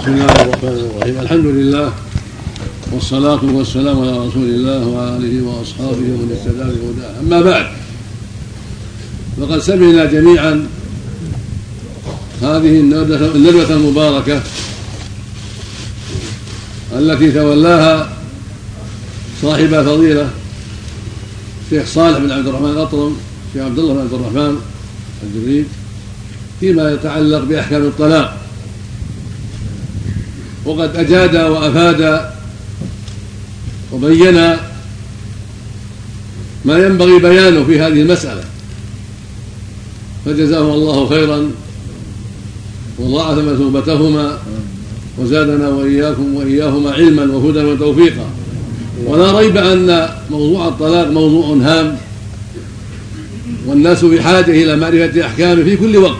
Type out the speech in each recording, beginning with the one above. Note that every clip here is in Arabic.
بسم الله الرحمن الرحيم. الحمد لله والصلاة والسلام على رسول الله وعلى آله وأصحابه ومن اهتدى بهداه. أما بعد فقد سمعنا جميعا هذه الندوة المباركة التي تولاها صاحب فضيلة الشيخ صالح بن عبد الرحمن الأطرم الشيخ عبد الله بن عبد الرحمن الجريد فيما يتعلق بأحكام الطلاق. وقد أجاد وأفاد وبين ما ينبغي بيانه في هذه المسألة. فجزاهم الله خيرا وضاعف مثوبتهما وزادنا وإياكم وإياهما علما وهدى وتوفيقا. ولا ريب أن موضوع الطلاق موضوع هام والناس بحاجة إلى معرفة أحكامه في كل وقت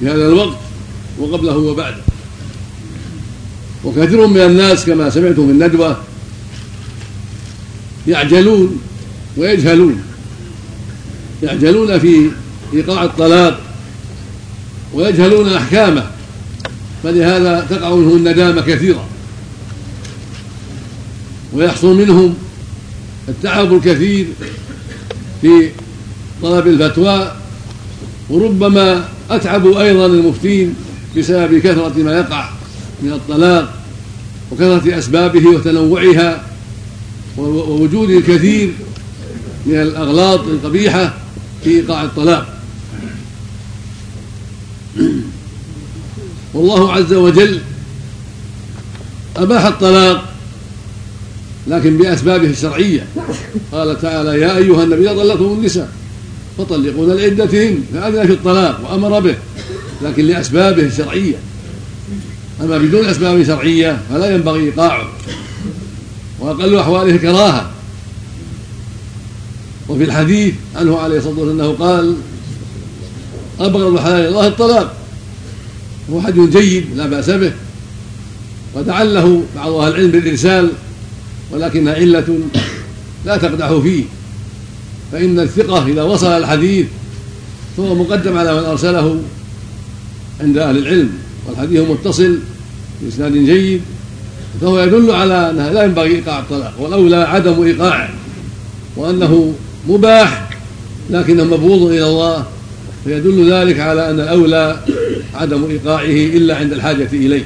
في هذا الوقت وقبله وبعده. وكثير من الناس كما سمعتم في الندوة يعجلون ويجهلون. يعجلون في إيقاع الطلاق ويجهلون أحكامه فلهذا تقع منهم الندامة كثيرا ويحصل منهم التعب الكثير في طلب الفتوى وربما أتعبوا أيضا المفتين بسبب كثرة ما يقع. من الطلاق وكثرة أسبابه وتنوعها ووجود الكثير من الأغلاط القبيحة في إيقاع الطلاق. والله عز وجل أباح الطلاق لكن بأسبابه الشرعية. قال تعالى يا أيها النبي طلقتم النساء فطلقون لعدتهن فأذن في الطلاق وأمر به لكن لأسبابه الشرعية. أما بدون أسباب شرعية فلا ينبغي إيقاعه وأقل أحواله الكراهة وفي الحديث عنه عليه الصلاة والسلام أنه قال أبغض حلال الله الطلاق. هو حديث جيد لا بأس به ودعله بعض أهل العلم بالإرسال ولكنها علة لا تقدح فيه. فإن الثقة إذا وصل الحديث فهو مقدم على من أرسله عند أهل العلم. والحديث متصل بإسناد جيد فهو يدل على أنها لا ينبغي إيقاع الطلاق والأولى عدم إيقاعه وأنه مباح لكنه مبغوض إلى الله فيدل ذلك على أن الأولى عدم إيقاعه إلا عند الحاجة إليه.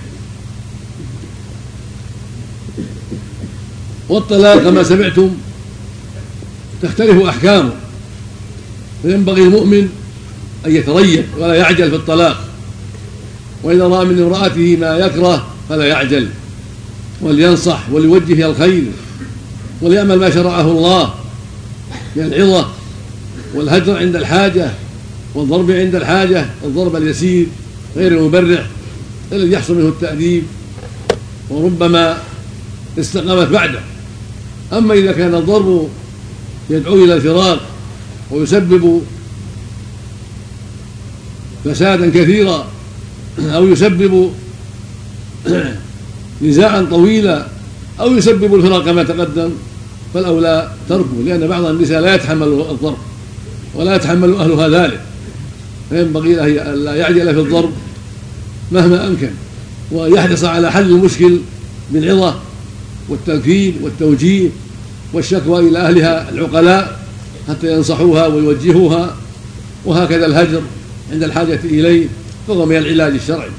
والطلاق كما سمعتم تختلف أحكامه فينبغي المؤمن أن يتريث ولا يعجل في الطلاق وإذا رأى من امرأته ما يكره فلا يعجل ولينصح وليوجه الخير وليعمل ما شرعه الله من العظة والهجر عند الحاجة والضرب عند الحاجة الضرب اليسير غير المبرح الذي يحصل منه التأديب وربما استقامت بعده. أما إذا كان الضرب يدعو إلى الفراق ويسبب فسادا كثيرا أو يسبب نزاعا طويلا أو يسبب الفراق كما تقدم. فالأولى تركه لأن بعض النساء لا يتحمل الضرب ولا يتحمل أهلها ذلك. فينبغي له ألا يعجل في الضرب مهما أمكن. ويحرص على حل المشكل بالعظة والتنفيذ والتوجيه والشكوى إلى أهلها العقلاء حتى ينصحوها ويوجهوها وهكذا الهجر عند الحاجة إليه. فهو من العلاج الشرعي.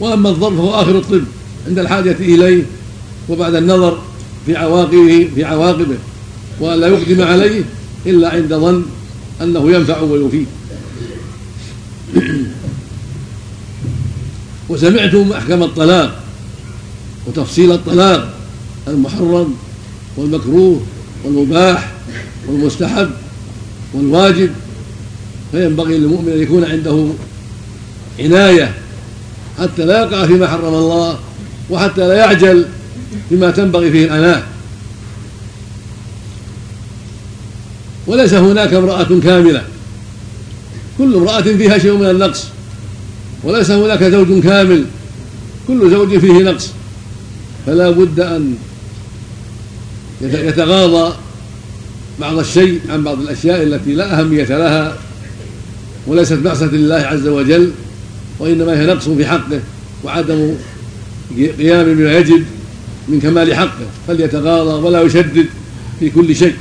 وأما الضرب فهو آخر الطب عند الحاجة إليه وبعد النظر في عواقبه في عواقبه ولا يقدم عليه إلا عند ظن أنه ينفع ويفيد. وسمعتم أحكام الطلاق وتفصيل الطلاق المحرم والمكروه والمباح والمستحب والواجب. فينبغي للمؤمن أن يكون عنده عناية حتى لا يقع فيما حرم الله وحتى لا يعجل بما تنبغي فيه الأناة. وليس هناك امرأة كاملة. كل امرأة فيها شيء من النقص. وليس هناك زوج كامل. كل زوج فيه نقص. فلا بد أن يتغاضى بعض الشيء عن بعض الأشياء التي لا أهمية لها. وليست بعثة لله عز وجل وإنما هي نقص في حقه وعدم قيام بما يجب من كمال حقه. فليتغاضى ولا يشدد في كل شيء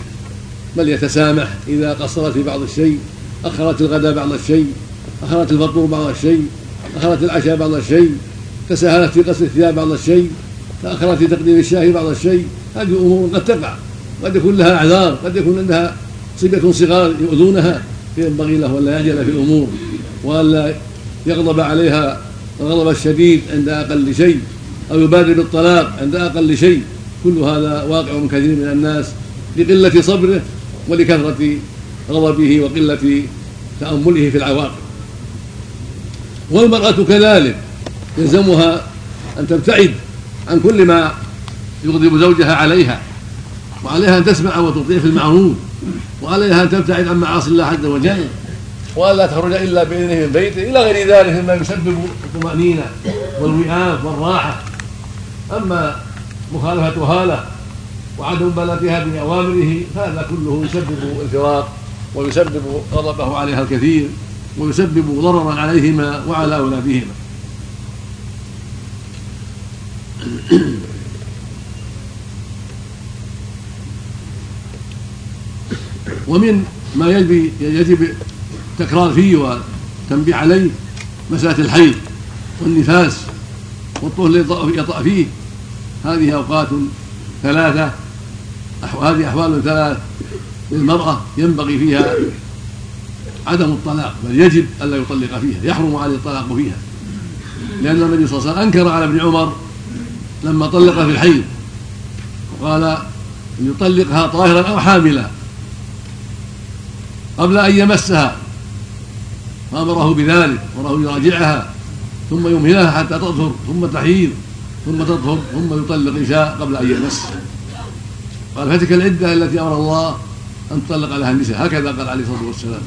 بل يتسامح إذا قصرت في بعض الشيء أخرت الغداء بعض الشيء أخرت الفطور بعض الشيء أخرت العشاء بعض الشيء تساهلت في غسل الثياب بعض الشيء تأخرت في تقديم الشاي بعض الشيء. هذه أمور قد تقع قد يكون لها أعذار قد يكون عندها صبية صغار يؤذونها. فينبغي له ألا يعجل في الأمور وألا يغضب عليها الغضب الشديد عند أقل شيء أو يبادر بالطلاق عند أقل شيء. كل هذا واقع من كثير من الناس لقلة صبره ولكثرة غضبه وقلة تأمله في العواقب. والمرأة كذلك يلزمها أن تبتعد عن كل ما يغضب زوجها عليها وعليها أن تسمع وتطيع في المعروف. وعليها أن تبتعد عن معاصي الله عز وجل وألا تخرج إلا بإذنه من بيته. إلى غير ذلك مما يسبب الطمأنينة والوئام والراحة. أما مخالفتها له وعدم بلغها بأوامره هذا كله يسبب الفراق ويسبب غضبه عليها الكثير ويسبب ضررا عليهما وعلى أولادهما. ومن ما يجب يجب التكرار فيه والتنبيه عليه مسألة الحيض والنفاس والطهر الذي يطأ فيه. هذه أوقات ثلاثة هذه أحوال ثلاث للمرأة ينبغي فيها عدم الطلاق بل يجب ألا يطلق فيها يحرم عليه الطلاق فيها. لأن النبي صلى الله عليه وسلم أنكر على ابن عمر لما طلق في الحيض وقال يطلقها طاهرا أو حاملا. قبل أن يمسها. فأمره بذلك أمره يراجعها ثم يمهلها حتى تطهر ثم تحيض ثم تطهر ثم يطلق إن شاء قبل أن يمس. قال فتلك العدة التي أمر الله أن تطلق لها النساء. هكذا قال عليه الصلاة والسلام.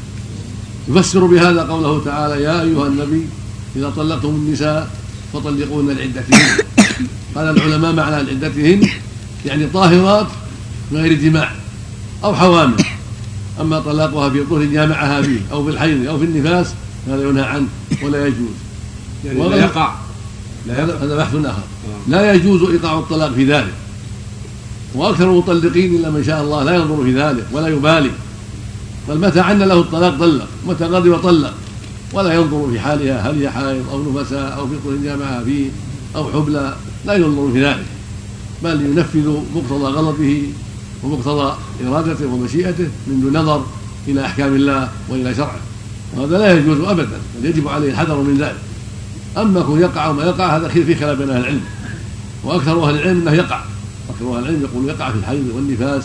يفسر بهذا قوله تعالى يا أيها النبي إذا طلقتم النساء فطلقوهن لعدتهن. قال العلماء معنى لعدتهن يعني طاهرات من غير جماع أو حوامل. أما طلاقها في طهر جامعها فيه أو في الحيض أو في النفاس هذا ينهى عنه ولا يجوز. يعني لا يقع. هذا بحث آخر. لا يجوز إيقاع الطلاق في ذلك. وأكثر المطلقين إلا من شاء الله لا ينظر في ذلك ولا يبالي. بل متى عن له الطلاق طلق متى غضب طلق. ولا ينظر في حالها هل هي حائض أو نفساء أو في طهر جامعها فيه أو حبلى. لا ينظر في ذلك. بل ينفذ مقتضى غضبه ومقتضى إرادته ومشيئته من دون نظر إلى أحكام الله وإلى شرعه. وهذا لا يجوز أبدا بل يجب عليه الحذر من ذلك. أما كون يقع أو ما يقع هذا في خلاف بين أهل العلم. وأكثر أهل العلم أنه يقع. أكثر أهل العلم يقول يقع في الحيض والنفاس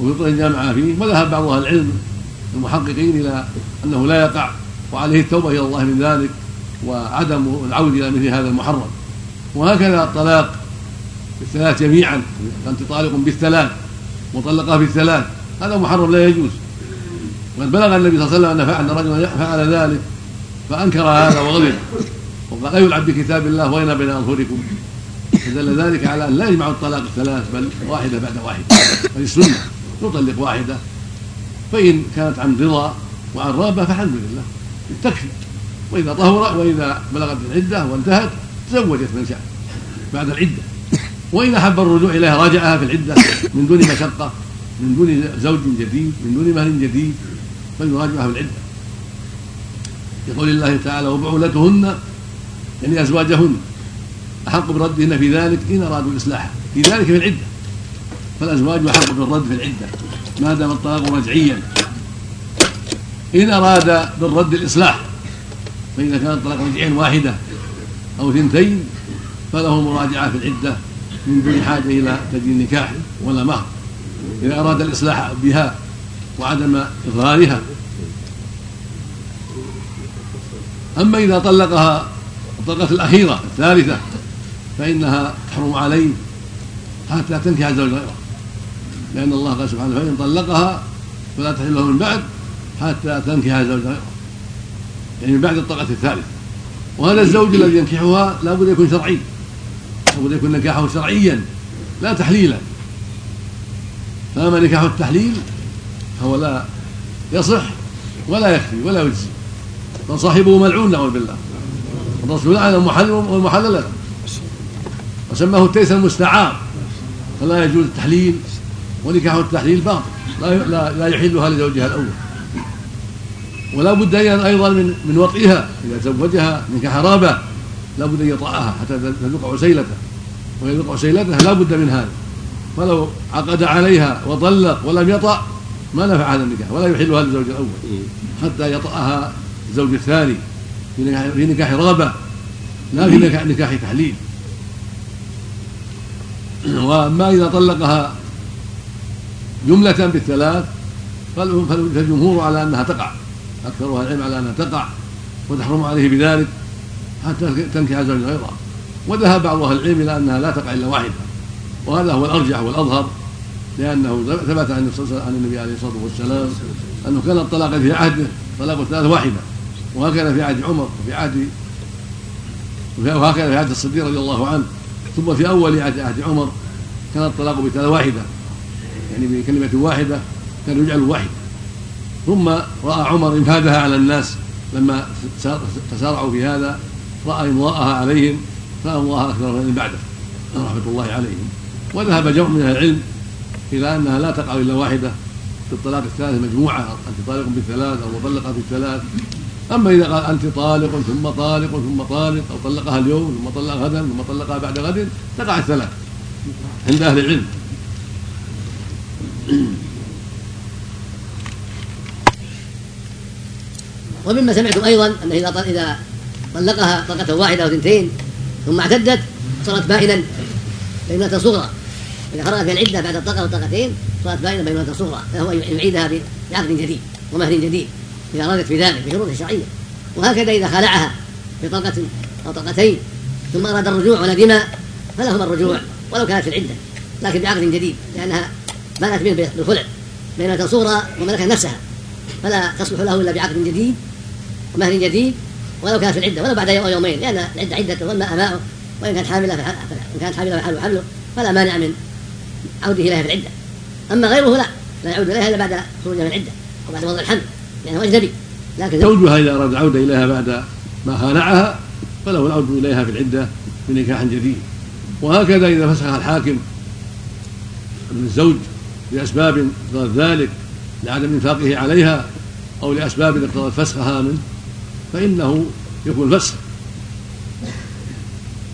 وفي طول الجامعة فيه. وذهب بعض أهل العلم المحققين إلى أنه لا يقع وعليه التوبة إلى الله من ذلك وعدم العود إلى مثل هذا المحرم. وهكذا الطلاق بالثلاث جميعا أنت طالق بالثلاث. مطلقة بالثلاث هذا محرم لا يجوز. وقد بلغ النبي صلى الله عليه وسلم أن رجلا فعل ذلك فأنكر هذا وغضب. وقال لا يلعب بكتاب الله وين بين اظهركم فدل ذلك على أن لا يجمع الطلاق الثلاث بل واحدة بعد واحدة. فالسنه نطلق واحدة. فإن كانت عن رضا وعن رغبه فالحمد لله. تكفي وإذا طهر وإذا بلغت العدة وانتهت تزوجت من شاء. بعد العدة. وإن أحب الرجوع إليها راجعها في العدة من دون مشقة من دون زوج جديد من دون مهر جديد فليراجعها في العدة. يقول الله تعالى وبعولتهن يعني أزواجهن أحق بردهن في ذلك إن أرادوا الإصلاح في ذلك في العدة. فالأزواج أحق بالرد في العدة. ما دام الطلاق رجعيا. إن أراد بالرد الإصلاح فإذا كان الطلاق رجعيا واحدة أو ثنتين فله مراجعة في العدة. من دون حاجة إلى تجديد النكاح ولا مهر. إذا أراد الإصلاح بها وعدم إظهارها. أما إذا طلقها الطلقة الأخيرة الثالثة فإنها تحرم عليه حتى تنكح زوج غيره. لأن الله قال سبحانه فإن طلقها فلا تحل له من بعد حتى تنكح زوج غيره. يعني من بعد الطلقة الثالثة. وهذا الزوج الذي ينكحها لابد يكون شرعي لابد يكون نكاحه شرعيا لا تحليلا. فأما نكاح التحليل فهو لا يصح ولا يكفي ولا يجزي. بل صاحبه ملعون نعوذ بالله. الرسول لعن المحلل والمحلل وسماه التيس المستعار. فلا يجوز التحليل ونكاح التحليل باطل. لا لا, لا يحلها لزوجها الأول. ولا بد أيضا من من وطئها اذا زوجها نكاح رابه لا بد أن يطأها حتى تذوق عسيلته ويذوق عسيلتها لا بد من هذا. فلو عقد عليها وطلق ولم يطأ ما نفع هذا النكاح ولا يحلها للزوج الأول. حتى يطأها الزوج الثاني في نكاح رابه لا في نكاح تحليل. وأما إذا طلقها جملة بالثلاث فالجمهور على أنها تقع. أكثرها العلم على أنها تقع وتحرم عليه بذلك. حتى تنكح زوجا غيرها وذهب بعض أهل العلم إلى أنها لا تقع إلا واحدة. وهذا هو الأرجح والأظهر لأنه ثبت عن النبي عليه الصلاة والسلام أنه كان الطلاق في عهده طلاق الثلاث واحدة وهكذا في عهد عمر وفي عهد وهكذا في عهد الصديق رضي الله عنه. ثم في أول عهد عهد عمر كان الطلاق بثلاث واحدة. يعني بكلمة واحدة كان يجعل واحد ثم رأى عمر انفاذها على الناس لما تسارعوا في هذا. رأى امضاءها عليهم فامضاها أكثر من بعده رحمة الله عليهم. وذهب جمع من أهل العلم إلى أنها لا تقع إلا واحدة في الطلاق الثالث مجموعة أنت طالق بالثلاث أو مطلقة بالثلاث. أما إذا قال أنت طالق ثم طالق ثم طالق أو طلقها اليوم ثم طلق غدا ثم طلقها بعد غد تقع الثلاث عند أهل العلم. ومما سمعتم أيضا انه إذا إذا طلقها طلقة واحدة أو اثنتين ثم اعتدت صارت بائنا بينة صغرى. إذا خرجت من العدة بعد الطلقة والطلقتين صارت بائنة بينة صغرى. فهو يعيدها بعقد جديد ومهر جديد. إذا أرادت في ذلك بشروط شرعية. وهكذا إذا خلعها بطلقة أو طلقتين ثم أراد الرجوع وندم فلهما الرجوع ولو كانت في العدة لكن بعقد جديد لأنها بانت منه بالخلع بينة صغرى وملكت نفسها فلا تصلح له إلا بعقد جديد ومهر جديد ولو كانت في العدة ولو بعد يومين لأن العدة عدة ظن أماؤه وإن كانت حاملة إن كانت حاملة فحاله حمله فلا مانع من عوده إليها في العدة. أما غيره لا لا يعود إليها إلا بعد خروجها من العدة أو بعد وضع الحمل لأنه أجنبي. لكن زوجها إذا أراد العودة إليها بعد ما خانعها فله العود إليها في العدة بنكاح جديد. وهكذا إذا فسخها الحاكم من الزوج لأسباب اقتضت ذلك لعدم إنفاقه عليها أو لأسباب اقتضت فسخها منه فإنه يكون فسخ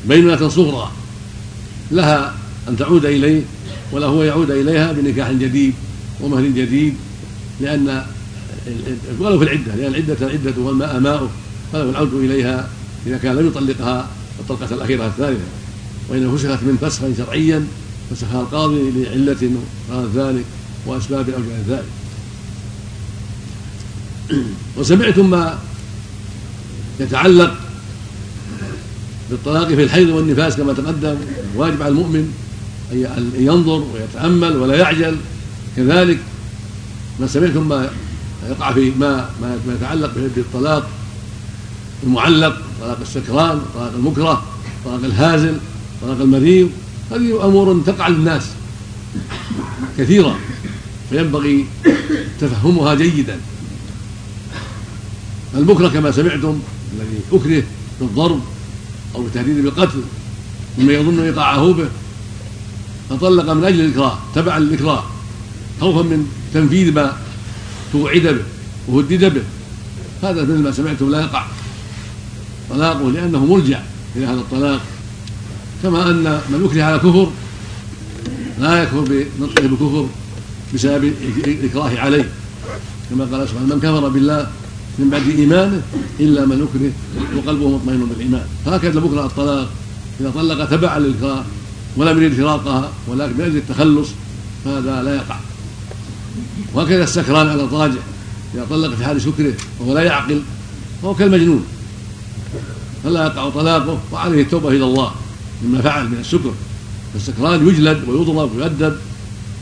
بينة صغرى لها أن تعود إليه ولا هو يعود إليها بنكاح جديد ومهر جديد لأن ولو في العدة لأن العدة العدة والماء ماؤه فله العود إليها إذا كان لم يطلقها الطلقة الأخيرة الثالثة وإن فسخت من فسخا شرعيا فسخها القاضي لعلة قال ذلك وأسباب أوجه ذلك. وسمعتم ما يتعلق بالطلاق في الحيض والنفاس كما تقدم واجب على المؤمن أن ينظر ويتأمل ولا يعجل. كذلك ما سمعتم ما يقع في ما ما يتعلق بالطلاق المعلق طلاق السكران طلاق المكره طلاق الهازل طلاق المريض. هذه أمور تقع للناس كثيرا فينبغي تفهمها جيدا. المكره كما سمعتم الذي أكره بالضرب أو بالتهديد بالقتل مما يظن إيقاعه به فطلق من أجل الإكراه تبعا للإكراه خوفا من تنفيذ ما توعد به وهدد به. هذا مثل ما سمعتم لا يقع. طلاقه لأنه مرجع إلى هذا الطلاق. كما أن من أكره على كفر لا يكفر بنطقه بكفر بسبب الإكراه عليه. كما قال سبحانه من كفر بالله من بعد إيمانه إلا من أكره وقلبه مطمئن بالإيمان. هكذا بكرة الطلاق إذا طلق تبعا للإكراه ولم يريد فراقها ولكن من أجل التخلص فهذا لا يقع. وهكذا السكران على الراجح إذا طلق في حال سكره وهو لا يعقل فهو كالمجنون. فلا يقع طلاقه وعليه التوبة إلى الله مما فعل من السكر فالسكران يجلد ويضرب ويؤدب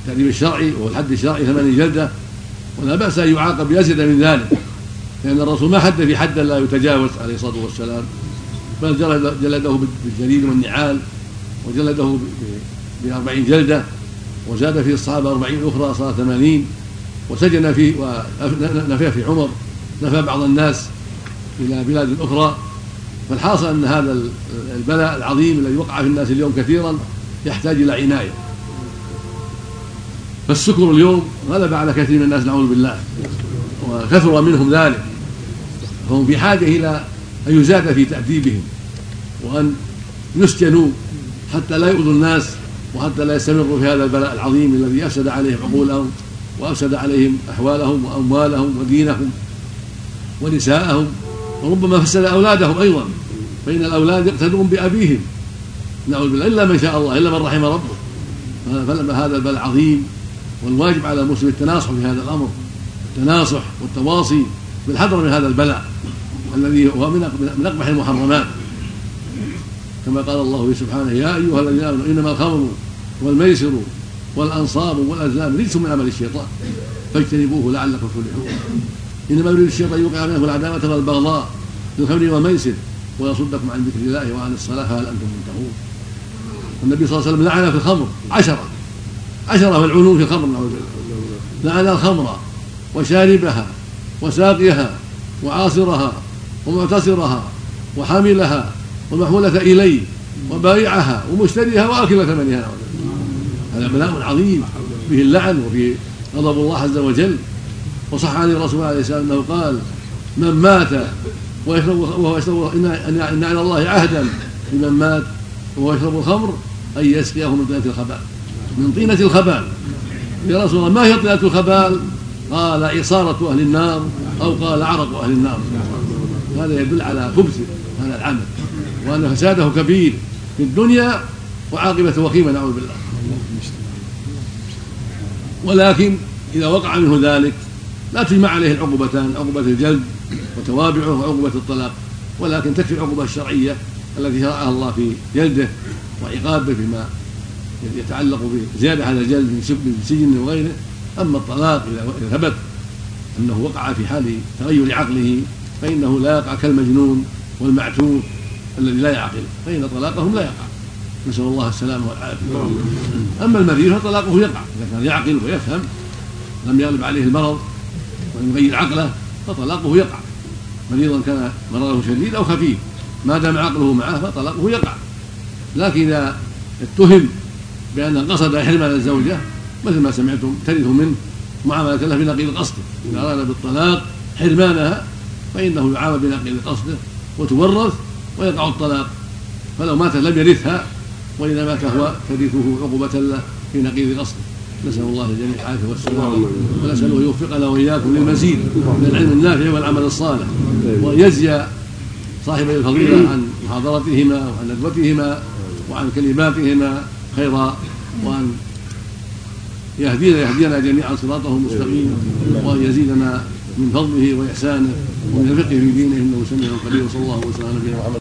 التأديب الشرعي وهو الحد الشرعي ثمانية جلدة ولا بأس أن يعاقب بأزيد من ذلك. لأن الرسول ما حد في حد لا يتجاوز عليه الصلاة والسلام بل جلده بالجليد والنعال وجلده بأربعين جلدة وزاد في الصحابة أربعين أخرى صار ثمانين وسجن فيه ونفى في عمر نفى بعض الناس إلى بلاد أخرى. فالحاصل أن هذا البلاء العظيم الذي وقع في الناس اليوم كثيرا يحتاج إلى عناية. فالسكر اليوم غلب على كثير من الناس نعوذ بالله وكثر منهم ذلك. فهم في حاجة إلى أن يزاد في تأديبهم وأن يسجنوا حتى لا يؤذوا الناس وحتى لا يستمروا في هذا البلاء العظيم الذي أفسد عليهم عقولهم وأفسد عليهم أحوالهم وأموالهم ودينهم ونساءهم وربما فسد أولادهم أيضا. فإن الأولاد يقتدون بأبيهم. نعوذ بالله إلا من شاء الله إلا من رحم ربه. فلما هذا البلاء عظيم والواجب على المسلم التناصح في هذا الأمر التناصح والتواصي بالحذر من هذا البلاء الذي هو من أقبح المحرمات. كما قال الله سبحانه يا أيها الذين آمنوا إنما الخمر والميسر والأنصاب والأزلام رجس من عمل الشيطان فاجتنبوه لعلكم تفلحون. إنما يريد الشيطان يوقع بينكم العداوة والبغضاء بالخمر والميسر ويصدكم عن ذكر الله وعن الصلاة فهل أنتم منتهون؟ النبي صلى الله عليه وسلم لعن في الخمر عشرة. عشرة في الخمر نعوذ بالله. لعن الخمر وشاربها وساقيها وعاصرها ومعتصرها وحاملها ومحمولة إليه وبائعها ومشتريها وآكل ثمنها. هذا بلاء عظيم به اللعن وفيه غضب الله عز وجل. وصح عن الرسول عليه السلام أنه قال من مات ويشرب وهو يشرب إن على الله عهدا لمن مات وهو يشرب الخمر أن يسقيه من طينة الخبال. من طينة الخبال. يا رسول الله ما هي طينة الخبال؟ قال عصارة أهل النار أو قال عرق أهل النار. هذا يدل على خبث هذا العمل وأن فساده كبير في الدنيا وعاقبته وخيمة نعوذ بالله. ولكن إذا وقع منه ذلك لا تجمع عليه العقوبتان عقوبة الجلد وتوابعه وعقوبة الطلاق ولكن تكفي العقوبة الشرعية التي شرعها الله في جلده وعقابه فيما يتعلق بزيادة على الجلد من سجن وغيره. أما الطلاق إذا ثبت أنه وقع في حال تغير عقله فإنه لا يقع كالمجنون والمعتوه الذي لا يعقل فإن طلاقهم لا يقع. نسأل الله السلامة والعافية. أما المريض فطلاقه يقع إذا كان يعقل ويفهم لم يغلب عليه المرض ولم يغير عقله فطلاقه يقع. مريضا كان مرضه شديد أو خفيف ما دام عقله معه فطلاقه يقع. لكن إذا اتهم بأن قصد حرمان الزوجة مثل ما سمعتم ترث منه معاملة له بنقيض قصده. إذا أراد بالطلاق حرمانها فإنه يعامل بنقيض قصده وتورث ويقع الطلاق. فلو مات لم يرثها وإذا مات هو ترثه عقوبة له في نقيض قصده. نسأل الله الجميع العافية والسلامة. ونسأله يوفقنا وإياكم للمزيد من العلم النافع والعمل الصالح. وأن يجزي صاحبي الفضيلة عن محاضرتهما وعن ندوتهما وعن كلماتهما خيرا وأن يهدينا يهدينا جميعا صراطه المستقيم. وأن يزيدنا من فضله وإحسانه ومن الفقه في دينه إنه سميع قدير وصلى الله وسلم على نبينا محمد.